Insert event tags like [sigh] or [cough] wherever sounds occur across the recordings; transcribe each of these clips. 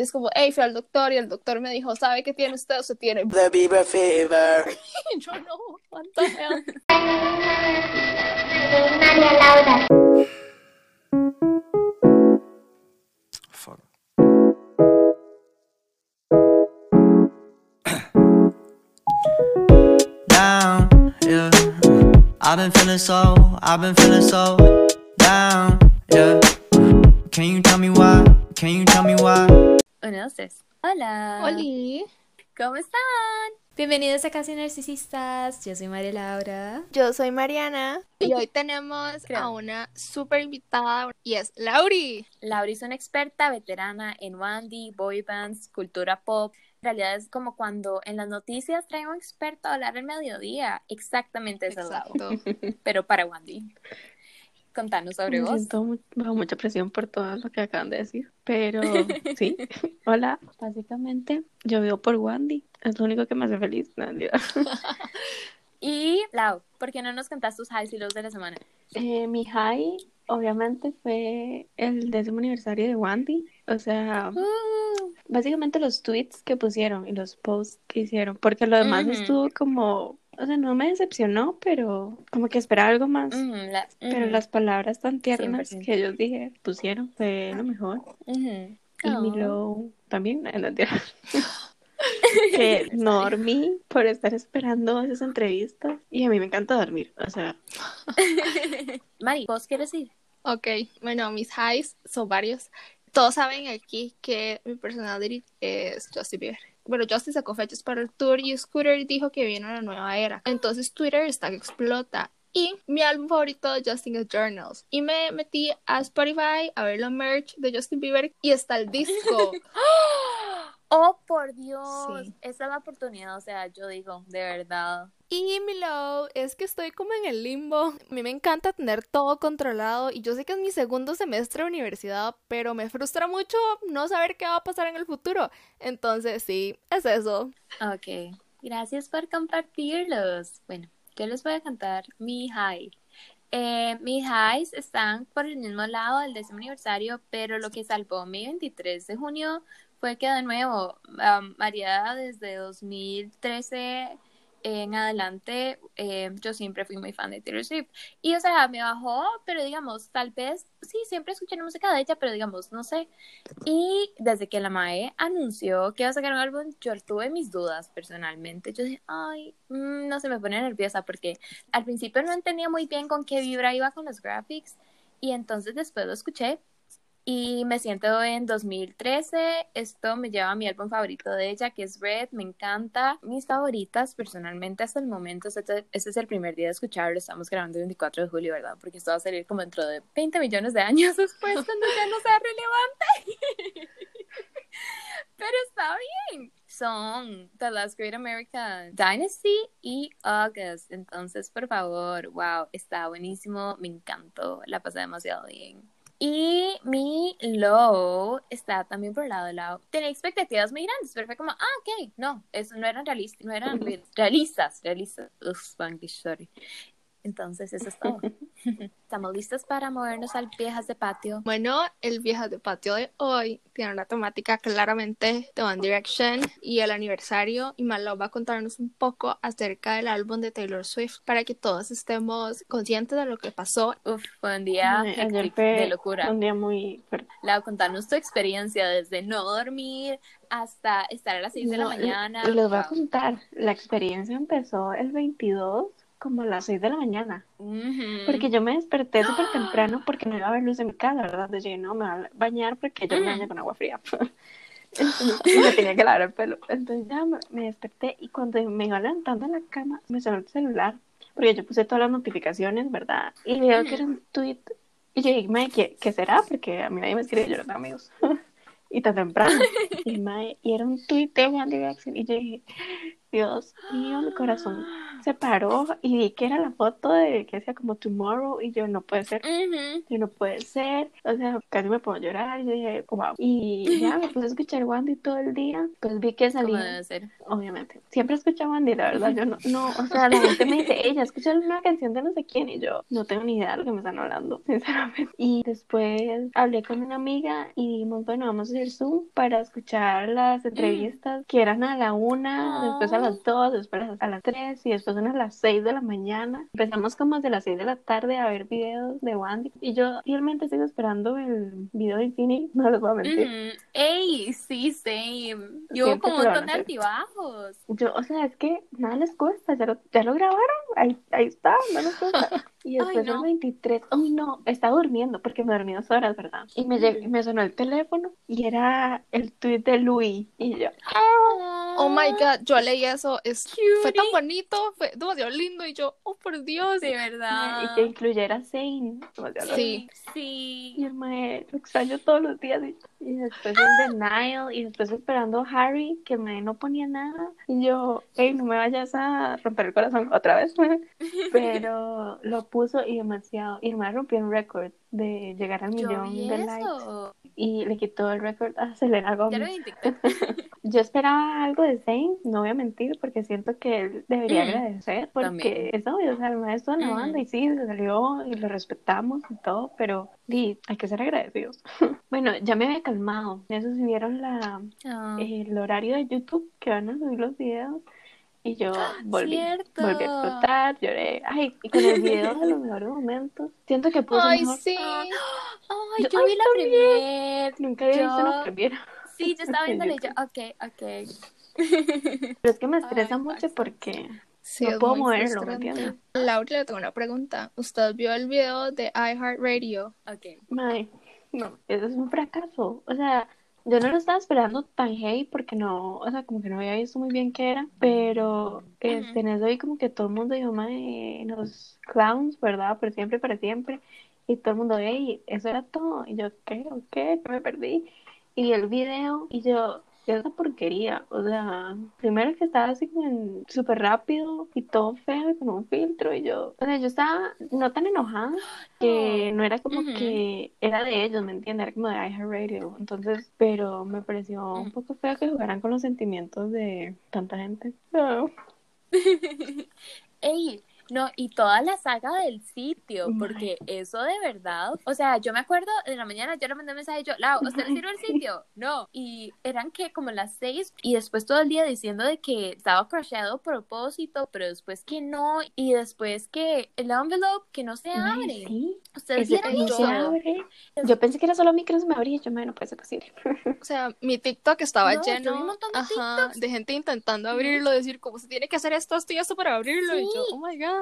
Es como, hey, fui al doctor y el doctor me dijo, ¿sabe qué tiene usted? Usted tiene... The Bieber Fever. [laughs] Y yo no, what the hell. María Laura. Fuck. Down, yeah. I've been feeling so, I've been feeling so down, yeah. Can you tell me why? Can you tell me why? Uno, dos, tres. Hola. Oli. ¿Cómo están? Bienvenidos a Casi Narcisistas. Yo soy María Laura. Yo soy Mariana. Y hoy tenemos Creo. a una super invitada y es Lauri. Laura es una experta veterana en Wandy, boy bands, cultura pop. En realidad es como cuando en las noticias traen un experto a hablar al mediodía. Exactamente lado. Exacto. [laughs] Pero para Wandy. Contanos sobre Me vos. siento bajo mucha presión por todo lo que acaban de decir. Pero [laughs] sí, hola. Básicamente, yo vivo por Wandy. Es lo único que me hace feliz. Mentira. [laughs] Y Lau, ¿por qué no nos contás tus highs y lows de la semana? Eh, mi high, obviamente, fue el décimo aniversario de Wandy. O sea, Uh, básicamente los tweets que pusieron y los posts que hicieron. Porque lo demás estuvo como. O sea, no me decepcionó, pero como que esperaba algo más. la- Pero las palabras tan tiernas 100%. que ellos dije, pusieron, fue lo mejor. Y mi Oh. low también, [laughs] no, mentira. [laughs] que no dormí por estar esperando esas entrevistas. Y a mí me encanta dormir. O sea, [laughs] Mari, ¿vos quieres ir? Ok, bueno, mis highs son varios. Todos saben aquí que mi personality es Justin Bieber. Bueno, Justin sacó fechas para el tour y Scooter dijo que viene una nueva era. Entonces Twitter está que explota. Y mi álbum favorito de Justin es Journals. Y me metí a Spotify a ver la merch de Justin Bieber y está el disco. [laughs] Oh, por Dios. Sí. Esa es la oportunidad, o sea, yo digo, de verdad. Y mi low es que estoy como en el limbo. A mí me encanta tener todo controlado y yo sé que es mi segundo semestre de universidad, pero me frustra mucho no saber qué va a pasar en el futuro. Entonces, sí, es eso. Ok, gracias por compartirlos. Bueno, yo les voy a contar mi high. Eh, mis highs están por el mismo lado del décimo aniversario, pero lo que salvó mi 23 de junio fue que de nuevo, um, María desde 2013 en adelante, eh, yo siempre fui muy fan de Taylor Swift. Y o sea, me bajó, pero digamos, tal vez, sí, siempre escuché la música de ella, pero digamos, no sé. Y desde que la Mae anunció que iba a sacar un álbum, yo tuve mis dudas personalmente. Yo dije, ay, mm, no se me pone nerviosa porque al principio no entendía muy bien con qué vibra iba con los graphics. Y entonces después lo escuché y me siento en 2013. Esto me lleva a mi álbum favorito de ella, que es Red. Me encanta. Mis favoritas, personalmente, hasta el momento. Este, este es el primer día de escucharlo. Estamos grabando el 24 de julio, ¿verdad? Porque esto va a salir como dentro de 20 millones de años [laughs] después, cuando ya no sea relevante. [laughs] Pero está bien. Son The Last Great American Dynasty y August. Entonces, por favor, wow, está buenísimo. Me encantó. La pasé demasiado bien. Y mi low está también por el lado de lado. Tenía expectativas muy grandes, pero fue como, ah, ok, no, eso no eran realistas, no eran re- realistas, realistas. Ugh, Spanglish, sorry. Entonces, eso es todo. [laughs] Estamos listos para movernos al viejas de patio. Bueno, el viejas de patio de hoy tiene una temática claramente de One Direction y el aniversario. Y Malo va a contarnos un poco acerca del álbum de Taylor Swift para que todos estemos conscientes de lo que pasó. Uf, fue un día Ay, ayer fue de locura. un día muy. Lau, contanos tu experiencia desde no dormir hasta estar a las 6 de la mañana. Les voy a contar, la experiencia empezó el 22 como a las 6 de la mañana. Porque yo me desperté súper temprano porque no iba a haber luz en mi casa, ¿verdad? Entonces yo dije, no, me voy a bañar porque yo me baño con agua fría. [laughs] Entonces, y me tenía que lavar el pelo. Entonces ya me, me desperté y cuando me iba levantando en la cama, me sonó el celular. Porque yo puse todas las notificaciones, ¿verdad? Y veo que era un tweet. Y yo dije, mae, ¿qué, ¿qué será? Porque a mí nadie me escribe, yo no tengo amigos. [laughs] y tan temprano. Y, mae, y era un tweet de One Direction. Y yo dije, Dios mío, mi corazón [gasps] se paró y vi que era la foto de que decía como tomorrow y yo no puede ser, Ujú. yo no puede ser, o sea, casi me puedo llorar y yo dije, wow. Y ya me puse a escuchar Wandy todo el día, pues vi que salía, debe ser. obviamente, siempre escuchaba Wandy, la verdad, yo no, no, o [laughs] sea, la gente me dice, ella, escucha una canción de no sé quién y yo no tengo ni idea de lo que me están hablando, [laughs] sinceramente. Y después hablé con una amiga y dijimos, bueno, vamos a hacer Zoom para escuchar las entrevistas que eran a la una, después a las dos, después a las- a las tres y después unas a las seis de la mañana. Empezamos como desde las seis de la tarde a ver videos de Wandy y yo realmente sigo esperando el video de Infinity, [laughs] no les voy a mentir. Ey, sí, same. Yo como un a montón de altibajos. Yo, o sea, es que nada les cuesta, ya lo, ya lo grabaron, ahí, ahí está, no les cuesta. [laughs] Y Ay, después no. el 23, ay no, estaba durmiendo porque me dormí dos horas, ¿verdad? Y me, lleg- me sonó el teléfono y era el tweet de Louis y yo, Oh my god, yo leí eso, es, fue tan bonito, fue demasiado lindo y yo, oh por Dios. De verdad. y que incluyera Zane. demasiado Sí. Sí. Y el mae, lo extraño todos los días. Y, y después el de Nile, y después esperando a Harry, que mae no ponía nada. Y yo, hey, no me vayas a romper el corazón otra vez. [laughs] Pero lo puso y demasiado. Y mae rompió un récord de llegar al millón de likes. Y le quitó el récord a Selena Ya lo [laughs] Yo esperaba algo de Zayn, no voy a mentir, porque siento que él debería Mm, agradecer, porque también. es obvio, o sea, el maestro de la Ujú. banda y sí, se salió y lo respetamos y todo, pero di, hay que ser agradecidos. [laughs] bueno, ya me había calmado, ya subieron la, Ah, el horario de YouTube que van a subir los videos y yo volví, cierto. volví a explotar, lloré, ay, y con el video de los mejores momentos, siento que puse Ay, mejor. sí. [gasps] Ay, Yo- yo ay, vi la premier. Nunca había visto una Yo- premiere. Sí, yo estaba [laughs] viéndole y yo, ok, ok. Pero es que me estresa Ay, mucho porque Sí, no puedo moverlo, ¿me entiendes? Laura, le tengo una pregunta. ¿Usted vio el video de iHeartRadio? Ok. No, eso es un fracaso. O sea, yo no lo estaba esperando tan heavy porque no, o sea, como que no había visto muy bien qué era, pero este, en eso vi como que todo el mundo dijo, mae, los clowns, ¿verdad? Por siempre, para siempre. Y todo el mundo, hey, eso era todo. Y yo, ¿qué? ¿O qué? ¿Qué me perdí? Y el video y yo, ¿qué es esa porquería? O sea, primero que estaba así como en súper rápido y todo feo y con un filtro. Y yo, o sea, yo estaba no tan enojada que [gasps] no era como que era de ellos, ¿me entiendes? Era como de iHeartRadio. Entonces, pero me pareció un poco feo que jugaran con los sentimientos de tanta gente. No. [laughs] Ey, no, y toda la saga del sitio, porque eso de verdad, o sea, yo me acuerdo de la mañana, yo le mandé un mensaje y yo, Lau, ¿usted le sirve el sitio? [laughs] No, y eran que como las seis, y después todo el día diciendo de que estaba crasheado a propósito, pero después que no, y después que el envelope que no se Ay, abre. sí. ¿Ustedes Ese vieron no se abre. Yo pensé que era solo a mí que no se me abría. Yo, me no puede ser posible. O sea, mi TikTok estaba No, yo vi lleno un montón de ajá, de gente intentando abrirlo, decir cómo se tiene que hacer esto, esto y esto para abrirlo. Y yo, oh my god.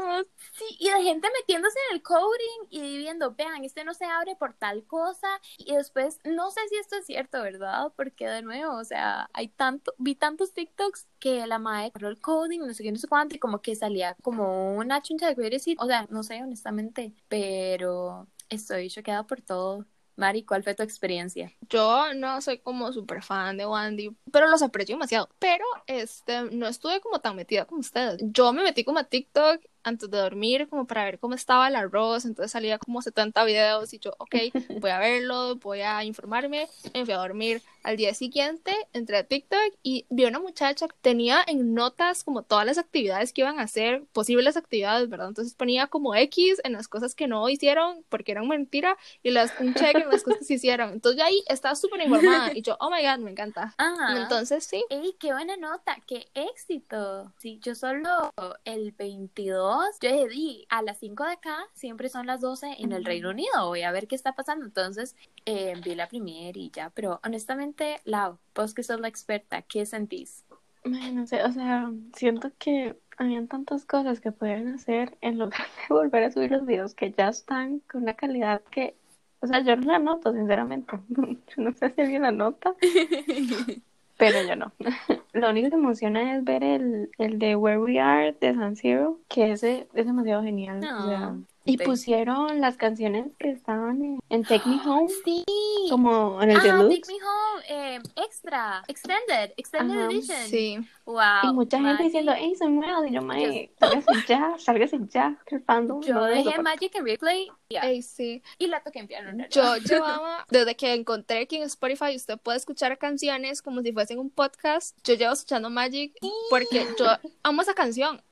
Sí, y de gente metiéndose en el coding y viendo, vean, este no se abre por tal cosa. Y después, no sé si esto es cierto, ¿verdad? Porque de nuevo, o sea, hay tanto, vi tantos TikToks que la madre agarró el coding, no sé qué, no sé y como que salía como una chuncha de hits. O sea, no sé, honestamente, pero estoy choqueada por todo. Mari, ¿cuál fue tu experiencia? Yo no soy como súper fan de Wandy, pero los aprecio demasiado. Pero este, no estuve como tan metida como ustedes. Yo me metí como a TikTok antes de dormir, como para ver cómo estaba el arroz. Entonces salía como 70 videos y yo, ok, [laughs] voy a verlo, voy a informarme. Me fui a dormir. Al día siguiente entré a TikTok y vi a una muchacha que tenía en notas como todas las actividades que iban a hacer, posibles actividades, ¿verdad? Entonces ponía como X en las cosas que no hicieron porque eran mentira y las, un check en las cosas que se hicieron. Entonces ya ahí estaba súper informada y yo, oh my god, me encanta. [laughs] Ah, Entonces sí, ¡Ey, qué buena nota! ¡Qué éxito! Sí, yo solo el 22, yo dije, "Di, a las 5 de acá, siempre son las 12 en el Reino Unido, voy a ver qué está pasando. Entonces, eh, vi la premiere y ya, pero honestamente, Lau, vos que sos la experta, ¿qué sentís? No sé, o sea, siento que habían tantas cosas que podían hacer en lugar [laughs] de volver a subir los videos que ya están con una calidad que, o sea, yo no la noto, sinceramente. [laughs] No sé si alguien la nota, [laughs] pero yo no. [laughs] Lo único que me emociona es ver el, el de Where We Are de San Siro, que ese es demasiado genial. o sea, No, y pusieron las canciones que estaban en, en Me [gasps] Home. Sí, como en el Ah, Take deluxe. Me Home, eh, extra, extended, extended Ajá, edition. Sí. Wow. Y mucha gente Magic. diciendo, hey, son nuevos. Y yo, mae, sálgase ya, sálgase ya. Que el fandom Yo no dejé soporta. Magic en replay ya, Ey, sí. y la toqué en piano. realidad. Yo [laughs] llevaba, desde que encontré que en Spotify usted puede escuchar canciones como si fuesen un podcast, yo llevo escuchando Magic porque yo amo esa canción.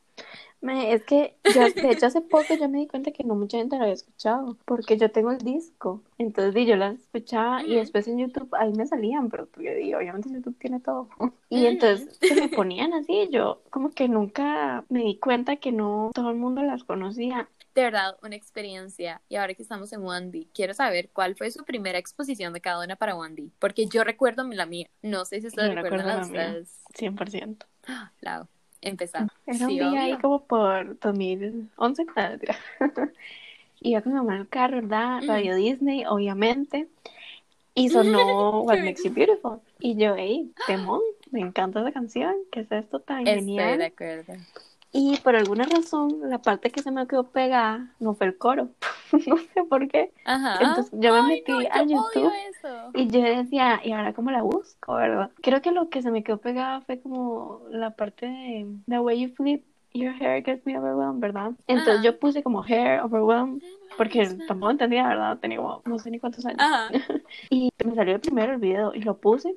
Mae, es que yo, de hecho hace poco yo me di cuenta que no mucha gente lo había escuchado, porque yo tengo el disco, entonces yo las escuchaba y después en YouTube ahí me salían, pero pues, yo di, obviamente YouTube tiene todo. Y entonces se me ponían así, yo como que nunca me di cuenta que no todo el mundo las conocía. De verdad, una experiencia. Y ahora que estamos en Wandy, quiero saber cuál fue su primera exposición de cada una para Wandy. Porque yo recuerdo la mía. No sé si ustedes Yo recuerdan las ustedes. 100%. Lau, empezar. Era un Sí, día ahí obvio. como por 2011, nada, mentira. [laughs] Iba con mi mamá en el carro, ¿verdad? Ujú. Radio Disney, obviamente. Y sonó [laughs] What Makes You Beautiful. Y yo, hey, temón, me encanta esa canción. ¿Qué es esto tan Estoy de genial? acuerdo. Y por alguna razón, la parte que se me quedó pegada no fue el coro. [laughs] no sé por qué. Ajá. Entonces, yo me Ay, metí no, a yo YouTube y yo decía, ¿y ahora cómo la busco, verdad? Creo que lo que se me quedó pegada fue como la parte de The way you flip your hair gets me overwhelmed, ¿verdad? Entonces Ajá. yo puse como hair overwhelmed porque tampoco entendía, ¿verdad? Tenía como no sé ni cuántos años. Ajá. [laughs] Y me salió el primero el video y lo puse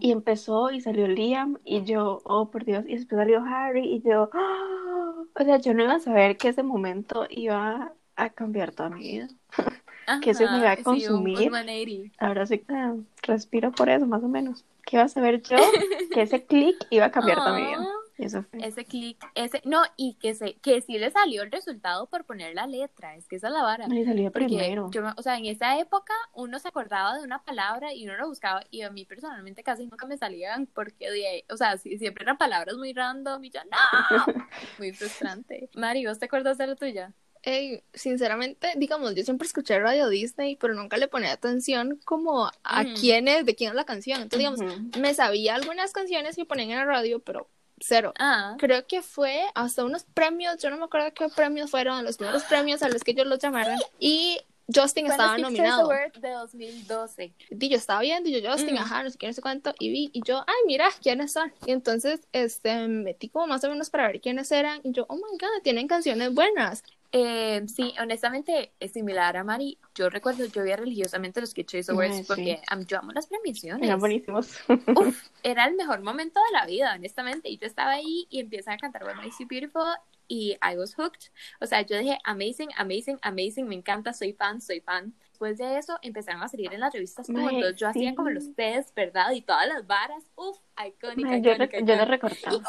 y empezó y salió Liam y yo, oh por Dios, y después salió Harry y yo, ¡ah! o sea, yo no iba a saber que ese momento iba a cambiar toda mi vida. [laughs] que eso me iba a sí, consumir. 180. Ahora sí ah, respiro por eso, más o menos. ¿Qué iba a saber yo? [laughs] Que ese clic iba a cambiar toda mi vida. Y eso fue. Ese clic, ese, no, y que se, que sí le salió el resultado por poner la letra, es que esa es la vara. Salió Porque primero. yo, o sea, en esa época uno se acordaba de una palabra y uno lo buscaba y a mí personalmente casi nunca me salían porque, de ahí- o sea, sí, siempre eran palabras muy random y yo, no, [laughs] muy frustrante. Mari, ¿vos te acuerdas de la tuya? Ey, sinceramente, digamos, yo siempre escuché Radio Disney, pero nunca le ponía atención como a quién es, de quién es la canción. Entonces, digamos, me sabía algunas canciones que ponían en la radio, pero cero. Ah, Creo que fue hasta unos premios, yo no me acuerdo qué premios fueron, los primeros premios a los que ellos los llamaron. Y Justin estaba nominado. Awards de 2012. Y yo estaba viendo, y yo, Justin, Mm. ajá, no sé qué, no sé cuánto, y vi, y yo, ay, mira, ¿quiénes son? Y entonces, este, me metí como más o menos para ver quiénes eran, y yo, oh my god, tienen canciones buenas. Eh, sí, honestamente, es similar a Mari. Yo recuerdo, yo veía religiosamente los Choice Awards sí. porque yo amo las premiaciones. Eran buenísimos. Uf, [laughs] era el mejor momento de la vida, honestamente. Y yo estaba ahí y empiezan a cantar What Makes You Beautiful y I was hooked. O sea, yo dije, amazing, amazing, amazing, me encanta, soy fan, soy fan. Después de eso empezaron a salir en las revistas como entonces yo hacía como los test, ¿verdad? Y todas las varas, uf, icónica, yo, icónica, re- yo lo icónica. recortaba.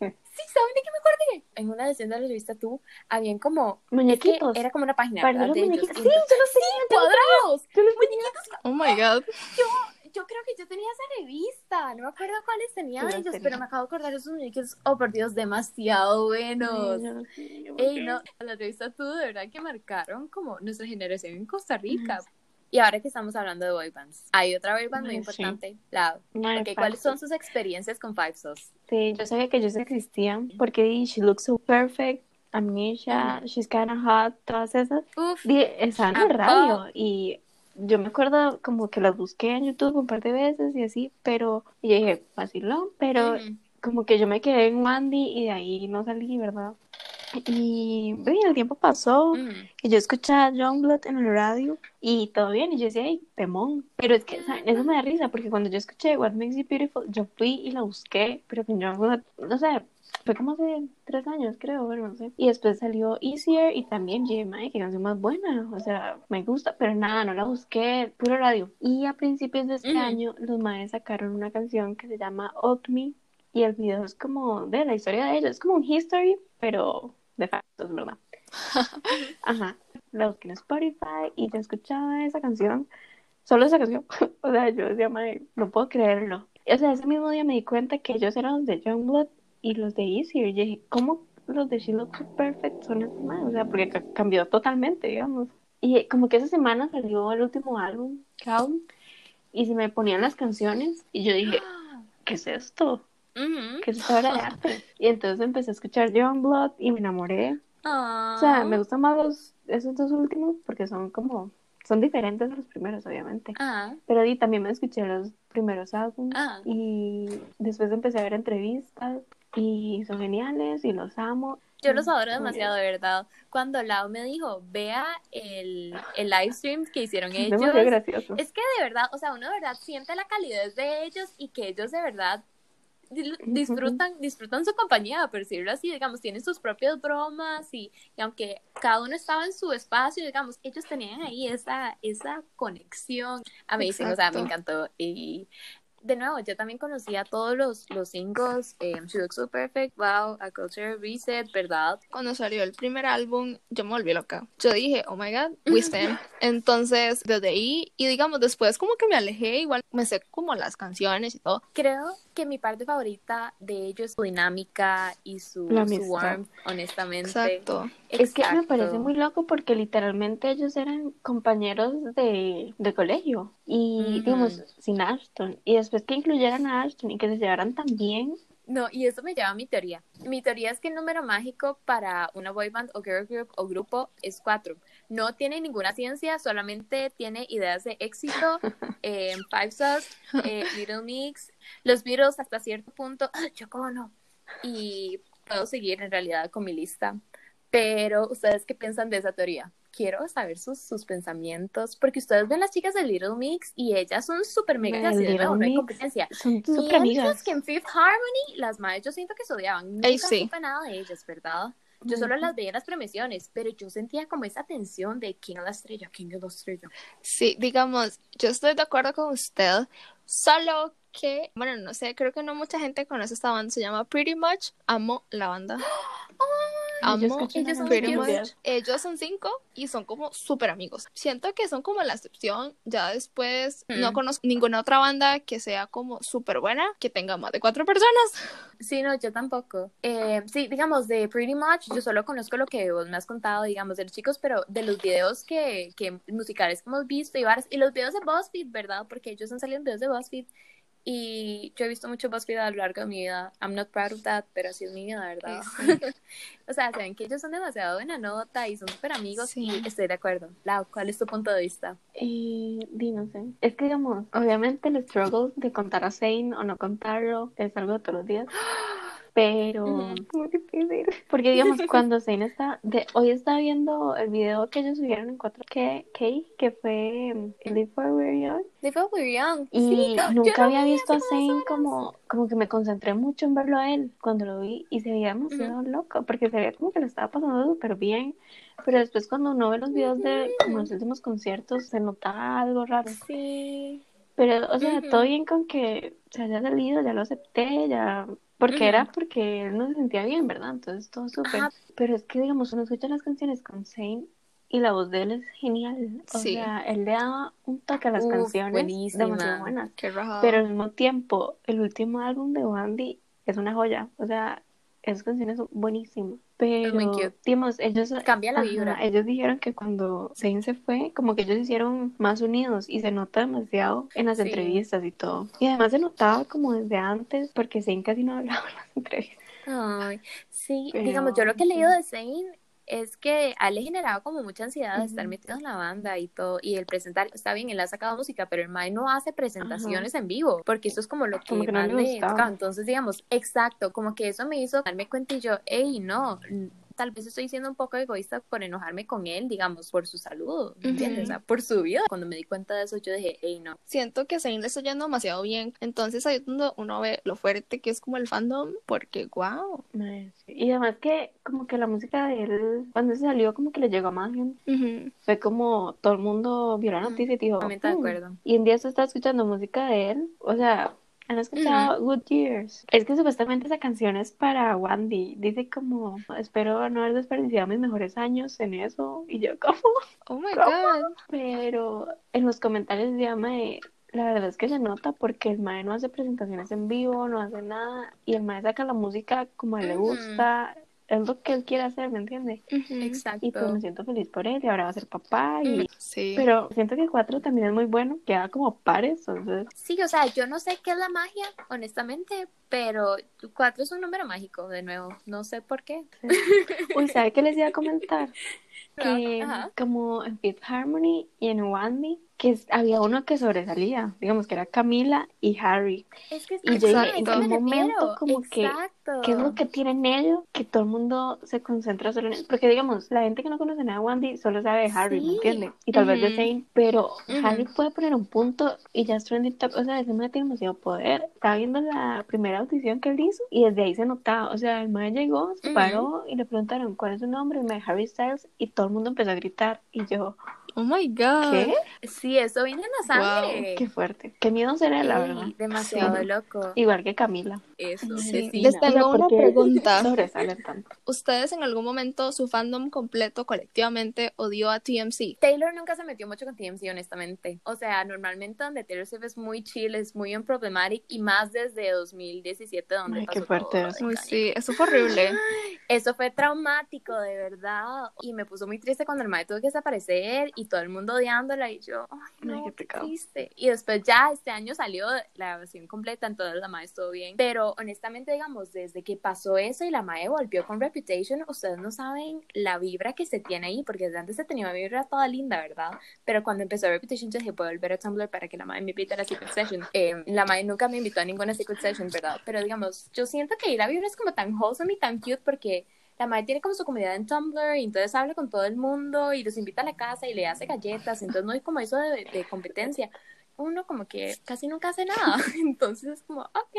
[laughs] Sí, ¿saben de qué me acordé? En una edición de la revista tú, habían como... es que Muñequitos. era como una página, Para los muñequitos. Sí, yo entonces- lo tenía. yo lo cuadrados. yo Muñequitos Oh my god. yo creo que yo tenía esa revista, no me acuerdo cuáles tenía Yo las ellos, tenía. pero me acabo de acordar de esos muñequitos, oh por Dios, demasiado buenos. yo yo Ey, no, la revista tú de verdad que marcaron como nuestra generación en Costa Rica. Y ahora que estamos hablando de boy bands, hay otra boy band muy sí. importante, la Mae, Ok, ¿cuáles son sus experiencias con Five Sauce? Sí, yo sabía que yo existía porque she looks so perfect, Amnesia, she's kinda hot, todas esas. Uf, estaban en radio y yo me acuerdo como que las busqué en YouTube un par de veces y así, pero y yo dije, vacilón, pero ujú. como que yo me quedé en Wandy y de ahí no salí, ¿verdad? Y el tiempo pasó Ujú. y yo escuchaba Youngblood en el radio y todo bien, y yo decía, ay, temón. Pero es que, ¿saben? Eso me da risa porque cuando yo escuché What Makes You Beautiful, yo fui y la busqué, pero con Youngblood, no sé, fue como hace tres años, creo, bueno, no sé. Y después salió Easier y también J.M.I., que canción más buena, o sea, me gusta, pero nada, no la busqué, puro radio. Y a principios de este Ujú. año, los maes sacaron una canción que se llama Oak Me, y el video es como de la historia de ellos, es como un history, pero de factos, ¿verdad? Ajá. La busqué en Spotify y yo escuchaba esa canción, solo esa canción. [laughs] o sea, yo decía, madre, no puedo creerlo. O sea, ese mismo día me di cuenta que ellos eran los de Youngblood y los de Easier. Y dije, ¿cómo los de She Looks Perfect son esos maes? O sea, porque ca- cambió totalmente, digamos. Y como que esa semana salió el último álbum, Calm, y se me ponían las canciones y yo dije, [gasps] ¿qué es esto? Ujú. ¿Qué es esta obra de arte? [laughs] Y entonces empecé a escuchar Youngblood y me enamoré. Ah. O sea, me gustan más los, esos dos últimos porque son como son diferentes a los primeros, obviamente. Ajá. Pero di, también me escuché los primeros álbumes Ajá. y después empecé a ver entrevistas y son geniales y los amo. Yo los adoro Muy demasiado, de verdad. Cuando Lau me dijo, vea el, el live stream que hicieron ellos, es que de verdad, o sea, uno de verdad siente la calidez de ellos y que ellos de verdad [laughs] disfrutan, disfrutan su compañía, por decirlo así, digamos, tienen sus propias bromas y, y aunque cada uno estaba en su espacio, digamos, ellos tenían ahí esa, esa conexión. Amazing, o sea, me encantó. Y de nuevo, yo también conocí a todos los, los singles, eh, She Looks So Perfect, Wow, A Culture Reset, ¿verdad? Cuando salió el primer álbum, yo me volví loca. Yo dije, oh my god, [laughs] we stand. Entonces, desde ahí, y digamos, después como que me alejé, igual me sé como las canciones y todo. Creo que mi parte favorita de ellos es su dinámica y su, su warmth, honestamente. Exacto. Es que me parece muy loco porque literalmente ellos eran compañeros de, de colegio y, Ujú. digamos, sin Ashton. Y después que incluyeran a Ashton y que se llevaran tan bien, No, y eso me lleva a mi teoría. Mi teoría es que el número mágico para una boy band o girl group o grupo es cuatro. No tiene ninguna ciencia, solamente tiene ideas de éxito. [laughs] eh, Five Stars, eh, Little Mix, los Beatles hasta cierto punto, [gasps] Choco no. Y puedo seguir en realidad con mi lista. Pero, ¿ustedes qué piensan de esa teoría? Quiero saber sus, sus pensamientos, porque ustedes ven las chicas de Little Mix y ellas son súper mega de nuevo, no hay competencia. son súper amigas. que en Fifth Harmony, las madres yo siento que se odiaban. Nunca Ay, sí. supe nada de ellas, ¿verdad? Yo solo las veía en las premiaciones, pero yo sentía como esa tensión de quién es la estrella, quién es la estrella. Sí, digamos, yo estoy de acuerdo con usted, solo que, bueno, no sé, creo que no mucha gente conoce esta banda, se llama Pretty Much, amo la banda. Amo ellos son Pretty Much. Ellos son cinco y son como súper amigos. Siento que son como la excepción. Ya después no Mm. conozco ninguna otra banda que sea como súper buena, que tenga más de cuatro personas. Sí, no, yo tampoco. Eh, sí, digamos, de Pretty Much, yo solo conozco lo que vos me has contado, digamos, de los chicos, pero de los videos que, que musicales que hemos visto y varios, y los videos de BuzzFeed, ¿verdad? Porque ellos han salido en videos de BuzzFeed. Y yo he visto mucho BuzzFeed a lo largo de mi vida. I'm not proud of that, pero así es mi vida, ¿verdad? [laughs] o sea, saben que ellos son demasiado buena nota y son súper amigos Sí. y estoy de acuerdo. Lau, ¿cuál es tu punto de vista? Eh, di, no sé. Es que, digamos, obviamente el struggle de contar a Zane o no contarlo es algo de todos los días. [gasps] [gasps] [gasps] Pero. Porque, digamos, [laughs] cuando Zane está. De, hoy estaba viendo el video que ellos subieron en 4K, que fue um, Live for We're Young. They felt we're young. Y Sí, nunca lo había vi visto a hace como como, como que me concentré mucho en verlo a él cuando lo vi y se veía demasiado loco porque se veía como que le estaba pasando súper bien. Pero después cuando uno ve los videos de como los últimos conciertos se notaba algo raro. Sí. Pero, o sea, todo bien con que se haya salido, ya lo acepté, ya... Porque era porque él no se sentía bien, ¿verdad? Entonces todo súper. Pero es que, digamos, uno escucha las canciones con Zane y la voz de él es genial. O Sí. sea, él le daba un toque a las Uf, canciones buenísima. demasiado buenas. Qué. Pero al mismo tiempo, el último álbum de Wandy es una joya. O sea, esas canciones son buenísimas. Pero, digamos, ellos, Cambia la ajá, vibra. ellos dijeron que cuando Zayn se fue, como que ellos se hicieron más unidos y se nota demasiado en las Sí. entrevistas y todo. Y además se notaba como desde antes, porque Zayn casi no hablaba [laughs] en las entrevistas. Ay, sí, Pero, digamos, yo lo que he leído de Zayn es que a él le generaba como mucha ansiedad de estar metido en la banda y todo, y el presentar, está bien, él ha sacado música, pero el Mae no hace presentaciones en vivo, porque eso es como lo que que no más le tocaba. Entonces, digamos, exacto, como que eso me hizo darme cuenta y yo, hey, no, tal vez estoy siendo un poco egoísta por enojarme con él, digamos, por su salud, ¿me ¿entiendes? O sea, por su vida. Cuando me di cuenta de eso, yo dije, hey, no. Siento que a Zayn le está yendo demasiado bien. Entonces ahí es donde uno ve lo fuerte que es como el fandom, porque wow. Y además que como que la música de él, cuando se salió, como que le llegó a más gente. Fue como todo el mundo vio la noticia y dijo, de "Hmm". acuerdo. Y en día se está escuchando música de él. O sea, han escuchado Good Years. Es que supuestamente esa canción es para Wandy. Dice como, espero no haber desperdiciado mis mejores años en eso. Y yo como, Oh my ¿Cómo? god. pero en los comentarios de Mae, la verdad es que se nota porque el Mae no hace presentaciones en vivo, no hace nada. Y el Mae saca la música como a él le gusta. Es lo que él quiere hacer, ¿me entiende? Exacto. Y pues me siento feliz por él y ahora va a ser papá y... Sí. Pero siento que cuatro también es muy bueno, queda como pares, entonces... Sí, o sea, yo no sé qué es la magia, honestamente, pero cuatro es un número mágico, de nuevo. No sé por qué. Uy, ¿sabe qué les iba a comentar? [laughs] Que Ajá. como en Fifth Harmony y en Wandy, que había uno que sobresalía, digamos que era Camila y Harry. Es que es Y yo ajá, dije, ¿a en me momento refiero? como que- Exacto. ¿Qué es lo que tienen ellos? Que todo el mundo se concentra solo en él. Porque digamos, la gente que no conoce nada de Wandy solo sabe de Harry, ¿me Sí. entiende? Y tal vez de. Zane, pero. Harry puede poner un punto y ya es trending top. O sea, ese man tiene demasiado poder. Estaba viendo la primera audición que él hizo y desde ahí se notaba. O sea, el man llegó, se paró y le preguntaron cuál es su nombre y me dijo Harry Styles y todo el mundo empezó a gritar. Y yo, Oh my god. ¿qué? Sí, eso viene en la sangre. Qué fuerte. Qué miedo será, la verdad. demasiado Sí. loco. Igual que Camila. Eso. Sí. Les tengo una pregunta. [laughs] Sobresalen tanto. ¿Ustedes en algún momento su fandom completo colectivamente odió a TMC? Taylor nunca se metió mucho con TMC, honestamente. O sea, normalmente donde Taylor Swift es muy chill, es muy unproblematic y más desde 2017 donde Ay, pasó qué fuerte todo Uy, sí, eso fue horrible. [gasps] Eso fue traumático, de verdad. Y me puso muy triste cuando el mae tuvo que desaparecer y todo el mundo odiándola. Y yo, ay, Ay, no, qué qué pecado. triste. Y después ya este año salió la versión completa, entonces la mae estuvo bien. Pero honestamente, digamos, desde que pasó eso y la mae volvió con Reputation, ustedes no saben la vibra que se tiene ahí, porque desde antes se tenía una vibra toda linda, ¿verdad? Pero cuando empezó Reputation, yo dije, puedo volver a Tumblr para que la mae me invite a la Secret Session. Eh, la mae nunca me invitó a ninguna Secret Session, ¿verdad? Pero digamos, yo siento que ahí la vibra es como tan wholesome y tan cute porque la madre tiene como su comunidad en Tumblr y entonces habla con todo el mundo y los invita a la casa y le hace galletas, entonces no hay como eso de, de competencia. Uno como que casi nunca hace nada, [laughs] entonces es como, ok,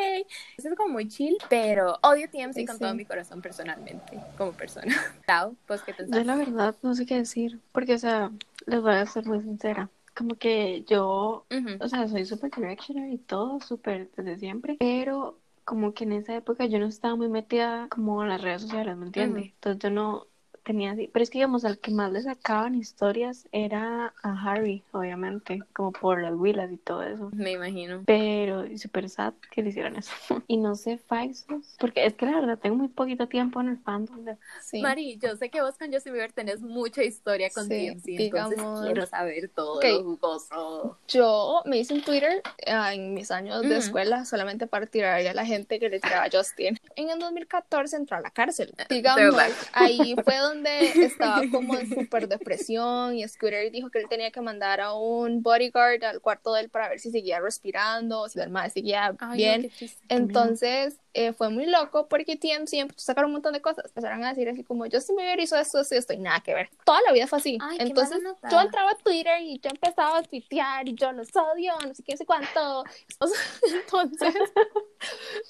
eso es como muy chill, pero odio TMC Sí, con sí. todo mi corazón personalmente, como persona. [laughs] Tao, pues qué Yo pensás? la verdad no sé qué decir, porque, o sea, les voy a ser muy sincera. Como que yo, o sea, soy súper directioner y todo, súper desde siempre, pero como que en esa época yo no estaba muy metida como en las redes sociales, ¿me entiendes? Entonces yo no tenía así, pero es que digamos, al que más le sacaban historias era a Harry, obviamente, como por las huilas y todo eso. Me imagino. Pero y súper sad que le hicieran eso. [laughs] Y no sé, Faisos, porque es que la verdad tengo muy poquito tiempo en el fandom de Sí. Mari, yo sé que vos con Justin Bieber tenés mucha historia con Sí, TMC, digamos- entonces quiero saber todo Ok. lo jugoso. Yo me hice en Twitter ah, en mis años de Ujú. escuela solamente para tirar a la gente que le tiraba a Justin. En el 2014 entró a la cárcel. Digamos, ahí fue donde estaba como en súper depresión y Scooter dijo que él tenía que mandar a un bodyguard al cuarto de él para ver si seguía respirando, si el más seguía Ay, bien. triste. Entonces eh, fue muy loco porque TMC empezó a sacar un montón de cosas. Empezaron a decir así como Justin Bieber hizo esto, esto y esto y nada que ver. Toda la vida fue así. Ay, Entonces yo entraba a Twitter y yo empezaba a tuitear y yo los odio, no sé qué, no sé cuánto. [laughs] Entonces,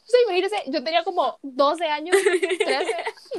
sea, imagínense, yo tenía como 12 años, 13,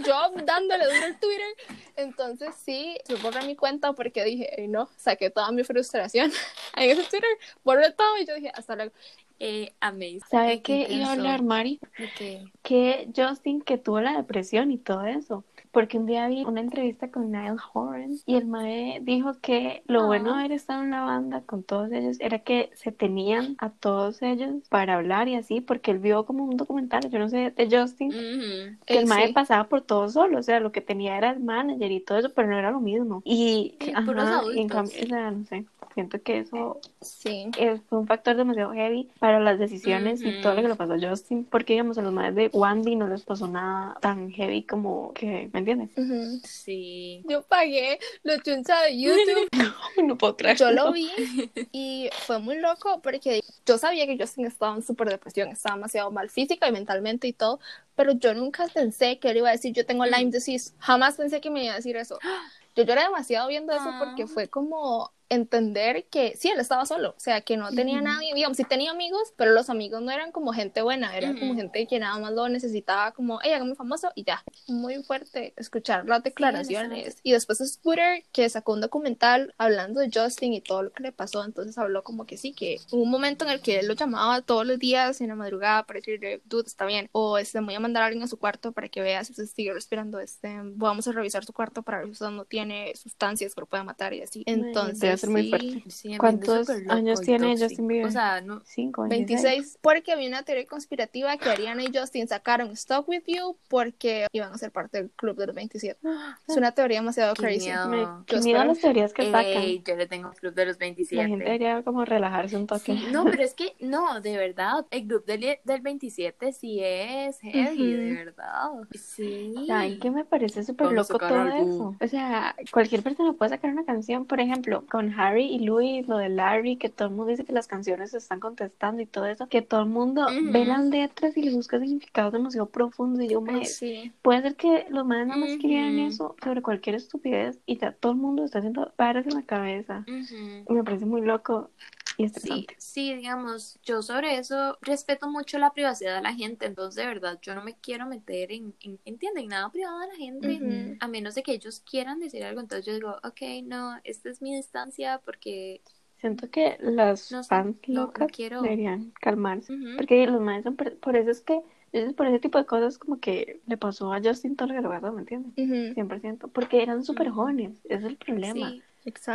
yo dándole duro al Twitter. Entonces sí, se borré mi cuenta porque dije, "Ay, no, saqué toda mi frustración [laughs] en ese Twitter, borré todo y yo dije, hasta luego. Eh, amazing. ¿Sabe qué iba a hablar, Mari? ¿De qué? Que Justin, que tuvo la depresión y todo eso. Porque un día vi una entrevista con Niall Horan y el mae dijo que lo Ah. bueno de haber estado en la banda con todos ellos era que se tenían a todos ellos para hablar y así, porque él vio como un documental, yo no sé, de Justin, Ujú. que el Eh, mae sí. pasaba por todo solo, o sea, lo que tenía era el manager y todo eso, pero no era lo mismo. Y, Sí, ajá, puros en adultos. cambio, o sea, no sé, siento que eso Sí. es fue un factor demasiado heavy para las decisiones y todo lo que le pasó a Justin, porque digamos a los madres de Wandy no les pasó nada tan heavy como que, ¿me entiendes? Sí. Yo pagué los chuncha de YouTube [laughs] no puedo creer. Yo lo vi y fue muy loco porque yo sabía que Justin estaba en súper depresión, estaba demasiado mal física y mentalmente y todo, pero yo nunca pensé que él iba a decir yo tengo Lyme disease, jamás pensé que me iba a decir eso. Yo lloré demasiado viendo eso porque Ah. fue como entender que sí, él estaba solo, o sea, que no tenía nadie, digamos, sí tenía amigos, pero los amigos no eran como gente buena, eran como gente que nada más lo necesitaba como, ella hágame famoso y ya. Muy fuerte escuchar las declaraciones. y después Scooter, que sacó un documental hablando de Justin y todo lo que le pasó, entonces habló como que sí, que hubo un momento en el que él lo llamaba todos los días en la madrugada para decirle, dude, está bien, o este, voy a mandar a alguien a su cuarto para que vea si usted sigue respirando, este, vamos a revisar su cuarto para ver si usted no tiene sustancias que lo pueda matar y así. Entonces, ser muy fuerte. Sí, ¿Cuántos años tiene. Justin Bieber? O sea, no. Cinco, 26, porque había una teoría conspirativa que Ariana y Justin sacaron Stop With You porque iban a ser parte del club de los 27. [gasps] Es una teoría demasiado Qué crazy. miedo. Me, miedo las teorías que sacan. Ey, yo le tengo un club de los 27. La gente debería como relajarse un toque. Sí, no, pero es que, no, de verdad, el club del, del 27 sí es heavy, de Ujú. verdad. Sí. ¿Saben qué me parece súper loco todo algo. eso? O sea, cualquier persona puede sacar una canción, por ejemplo, con Harry y Louis, lo de Larry, que todo el mundo dice que las canciones se están contestando y todo eso, que todo el mundo Ujú. ve las letras y le busca significados demasiado profundos y yo sí. Puede ser que los madres nada más querían Ujú. eso sobre cualquier estupidez y ya todo el mundo está haciendo pares en la cabeza. Me parece muy loco y Sí, sí, digamos, yo sobre eso respeto mucho la privacidad de la gente, entonces de verdad yo no me quiero meter en, en ¿entienden? Nada privado de la gente, Ujú. a menos de que ellos quieran decir algo, entonces yo digo, ok, no, esta es mi distancia porque... Siento que las No fans no- no locas quiero- deberían calmarse. Ujú. Porque los madres son por, por eso es que, por ese tipo de cosas como que le pasó a Justin pasó, ¿me entiendes? Ujú, 100%. Porque eran súper jóvenes, ese es el problema. Sí.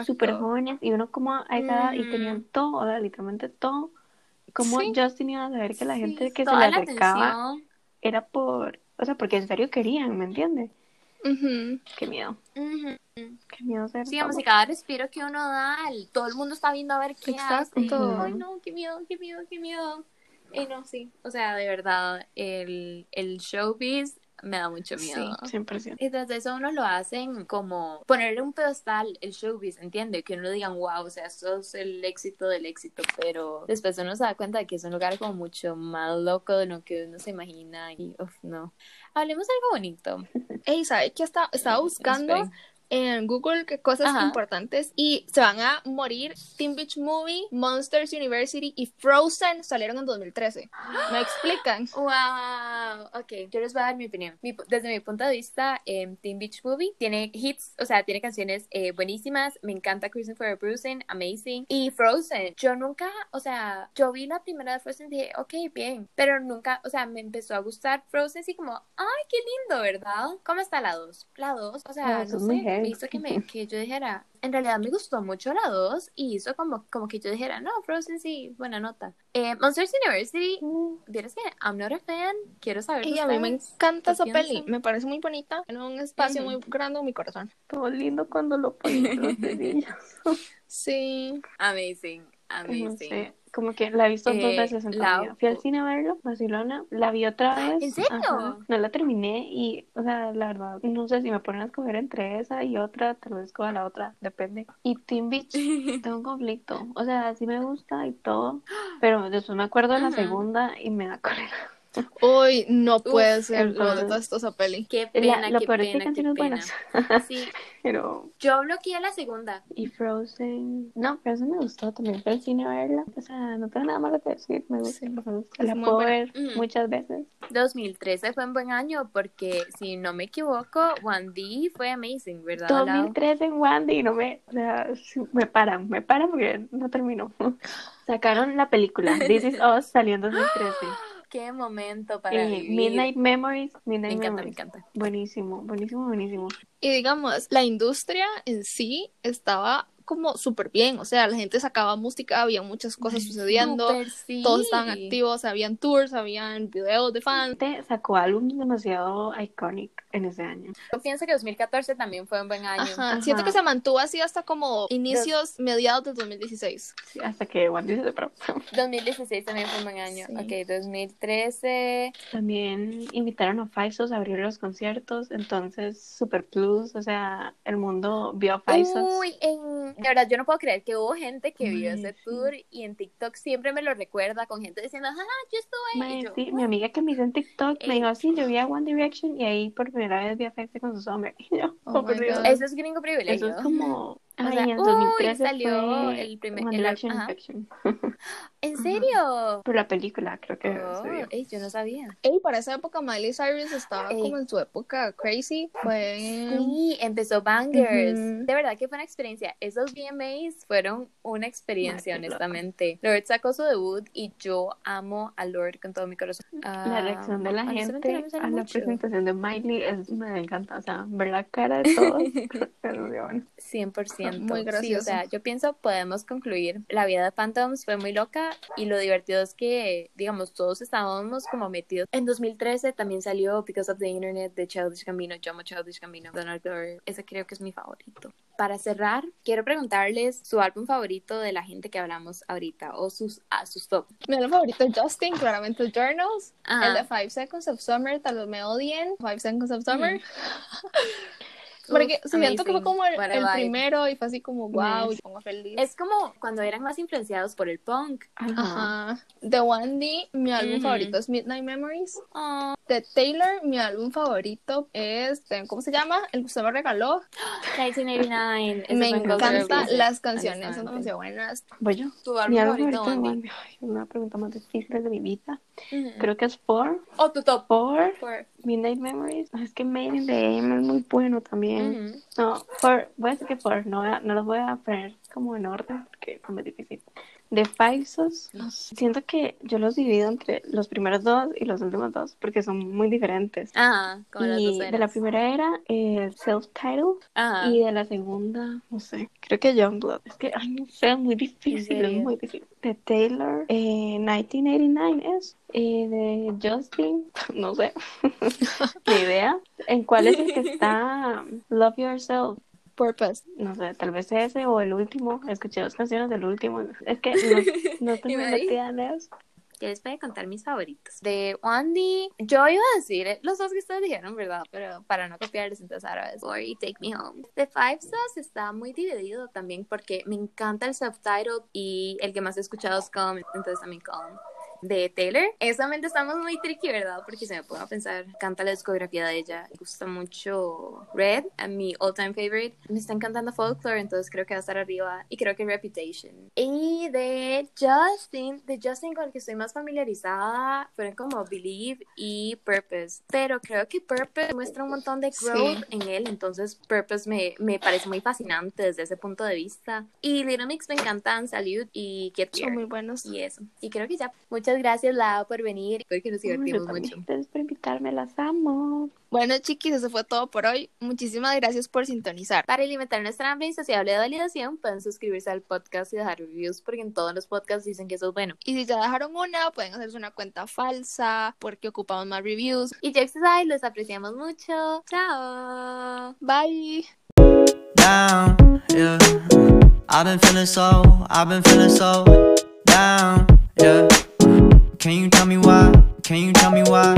Súper jóvenes y uno como a esa edad y Ujú. tenían todo, o sea, literalmente todo. Como Sí. Justin iba a saber que la sí, gente que se le la acercaba era por, o sea, porque en serio querían, ¿me entiendes? Ujú. Qué miedo, Ujú. qué miedo ser. Sí, famoso. y cada respiro que uno da, el- todo el mundo está viendo a ver qué Exacto. hace. Ay, no, qué miedo, qué miedo, qué miedo. Y no, sí. O sea, de verdad, el, el showbiz me da mucho miedo. 100%. Y tras eso uno lo hacen como ponerle un pedestal el showbiz, ¿entiende? Que uno digan, wow, o sea, esto es el éxito del éxito, pero después uno se da cuenta de que es un lugar como mucho más loco de lo que uno se imagina y, uff, no. Hablemos de algo bonito. [laughs] Ey, ¿sabes qué? Estaba buscando Esperen. En Google qué cosas Ajá. importantes y se van a morir. Teen Beach Movie, Monsters University y Frozen salieron en 2013. ¿Me explican? [gasps] Wow, ok, yo les voy a dar mi opinión. Mi desde mi punto de vista, eh, Teen Beach Movie tiene hits, o sea, tiene canciones eh, buenísimas. Me encanta Cruising for a Bruising, amazing. Y Frozen, yo nunca, o sea, yo vi la primera de Frozen y dije, ok, bien, pero nunca, o sea, me empezó a gustar Frozen así como, ay, qué lindo, ¿verdad? ¿Cómo está la 2? La 2, o sea, Ah, no sé, hizo que, me, que yo dijera, en realidad me gustó mucho la 2 y hizo como, como que yo dijera, no, Frozen sí, buena nota. Eh, Monsters University, Mm, Vieras que I'm not a fan, quiero saber Y a mí me encanta ¿Qué esa peli. piensan? Me parece muy bonita. Tiene un espacio Ujú. muy grande en mi corazón. Todo lindo cuando lo ponen [laughs] los. Sí. Amazing, No amazing. sé, como que la he visto dos Eh, veces en la- vida. Fui al cine a verlo, Barcelona, la vi otra vez. ¿En serio? ajá, No la terminé y, o sea, la verdad, no sé si me ponen a escoger entre esa y otra, tal vez escoja la otra, depende. Y Teen Beach, [laughs] tengo un conflicto. O sea, sí me gusta y todo, pero después me acuerdo de la segunda y me da [laughs] cólera. Uy, no puede ser. Lo entonces- detesto esa peli. Qué La- pena, lo qué peor es que pena, qué pena. buenas. Sí, [laughs] Pero, yo bloqueé la segunda. y Frozen, no, Frozen me gustó también. Fui al cine a verla. O sea, no tengo nada malo que decir, me gusta. Sí, me gusta. La puedo buena. ver Ujú. muchas veces. 2013 fue un buen año porque, si no me equivoco, One D fue amazing, ¿verdad? Lau? 2003 en Wandy, no me, o sea, me paran, me paran porque no terminó. [laughs] Sacaron la película [laughs] This Is Us salió en 2013. [gasps] [gasps] [gasps] Qué momento para Eh, vivir. Midnight Memories, Me Midnight encanta, me encanta. Buenísimo, buenísimo, buenísimo. Y digamos, la industria en sí estaba como súper bien. O sea, la gente sacaba música, había muchas cosas sucediendo. Súper, sí. Todos estaban activos, habían tours, habían videos de fans. Te sacó álbumes demasiado iconic en ese año. Yo pienso que 2014 también fue un buen año. Ajá. Ajá. Siento que se mantuvo así hasta como inicios, mediados de 2016. Sí, hasta que Wandy se separó. 2016 también fue un buen año. Sí. Ok, 2013. También invitaron a Faisos a abrir los conciertos, entonces Super Plus, o sea, el mundo vio a Faisos. Uy, en... de verdad, yo no puedo creer que hubo gente que vio ese tour y en TikTok siempre me lo recuerda con gente diciendo, ah, yo estuve. Yo, sí, mi amiga que me hizo en TikTok me dijo, sí, yo vi a One Direction y ahí por primera vez vi a Faisos con su Summer. [laughs] Y yo, Oh oh. Eso es gringo privilegio. Eso es como... Ay, sea, en el uy, 2013 salió fue el primer- One el- Direction ajá. [laughs] Infection. ¿En serio? Por la película, creo que Oh, se ey, yo no sabía. Ey, para esa época Miley Cyrus estaba Ey. como en su época crazy. Fue... Sí, empezó Bangers. Ujú. De verdad que fue una experiencia. Esos VMAs fueron una experiencia, Ay, honestamente. Lord sacó su debut y yo amo a Lord con todo mi corazón. La reacción de la Ah, no gente a la mucho. presentación de Miley es, me encanta, o sea, ver la cara de todos. [laughs] es muy bueno. 100%. Muy Sí, o gracioso. sea, yo pienso podemos concluir. La vida de Phantoms fue muy loca y lo divertido es que, digamos, todos estábamos como metidos. En 2013 también salió Because of the Internet de Childish Gambino, yo amo Childish Gambino, Donald Glover. Ese creo que es mi favorito. Para cerrar, quiero preguntarles su álbum favorito de la gente que hablamos ahorita o sus, a sus top. Mi álbum favorito es Justin, claramente Journals. Ajá. El de Five Seconds of Summer, tal vez me odien. Five Seconds of Summer. [laughs] Porque Uf, siento que fue como el, el primero y fue así como wow, Nice. y pongo feliz. Es como cuando eran más influenciados por el punk. Ajá. Ajá. De Wendy, mi álbum favorito es Midnight Memories. Oh, De Taylor, mi álbum favorito es, ¿cómo se llama? El que usted me regaló. 1989. ese me fue en Culture encantan Reset, las canciones, son demasiado buenas. Voy yo. Tu Mi álbum álbum favorito, favorito. Ay, una pregunta más difícil de mi vida. Creo que es Four. O tu top. Four. Four. Midnight Memories. Es que Made in the AM es muy bueno también. No, Four. Voy a decir que Four. No, no los voy a poner como en orden porque es muy difícil. De Five Sos, no sé, siento que yo los divido entre los primeros dos y los últimos dos porque son muy diferentes. Ajá, como las y dos de la eras. primera era eh, Self-Titled y de la segunda, no sé, creo que Youngblood. Es que, ay, no sé, es muy difícil, es muy difícil. De Taylor, eh, 1989 es. eh, de Justin, [laughs] no sé, [laughs] ni idea. ¿En cuál es el que [laughs] está Love Yourself? Purpose. No sé, tal vez ese o el último. Escuché dos canciones del último. Es que no, [laughs] no estoy metida en eso. Yo les voy a contar mis favoritos. De Wandy, yo iba a decir eh, los dos que ustedes dijeron, ¿verdad? Pero para no copiarles, entonces ahora es Or y Take Me Home. De Five Stars está muy dividido también porque me encanta el subtitle y el que más he escuchado es Calm, entonces también Calm. De Taylor, exactamente estamos muy tricky, ¿verdad? Porque se me puede pensar, canta la discografía de ella, me gusta mucho Red, a mi all time favorite. Me está encantando Folklore, entonces creo que va a estar arriba. Y creo que Reputation. Y de Justin, de Justin con el que estoy más familiarizada, fueron como Believe y Purpose. Pero creo que Purpose muestra un montón de growth en él, entonces Purpose me, me parece muy fascinante desde ese punto de vista. Y Little Mix me encantan, Salute y Get Son muy buenos. Y eso. Y creo que ya. Muchas gracias, Lau, por venir. Creo que nos yo divertimos también. mucho. Gracias por invitarme, las amo. Bueno, chiquis, eso fue todo por hoy. Muchísimas gracias por sintonizar. Para alimentar nuestra hambre insaciable de validación, pueden suscribirse al podcast y dejar reviews porque en todos los podcasts dicen que eso es bueno. Y si ya dejaron una, pueden hacerse una cuenta falsa porque ocupamos más reviews. Y Jackson's los apreciamos mucho. Chao. Bye. down, yeah. I've been feeling so, I've been feeling so down, yeah. Can you tell me why? Can you tell me why?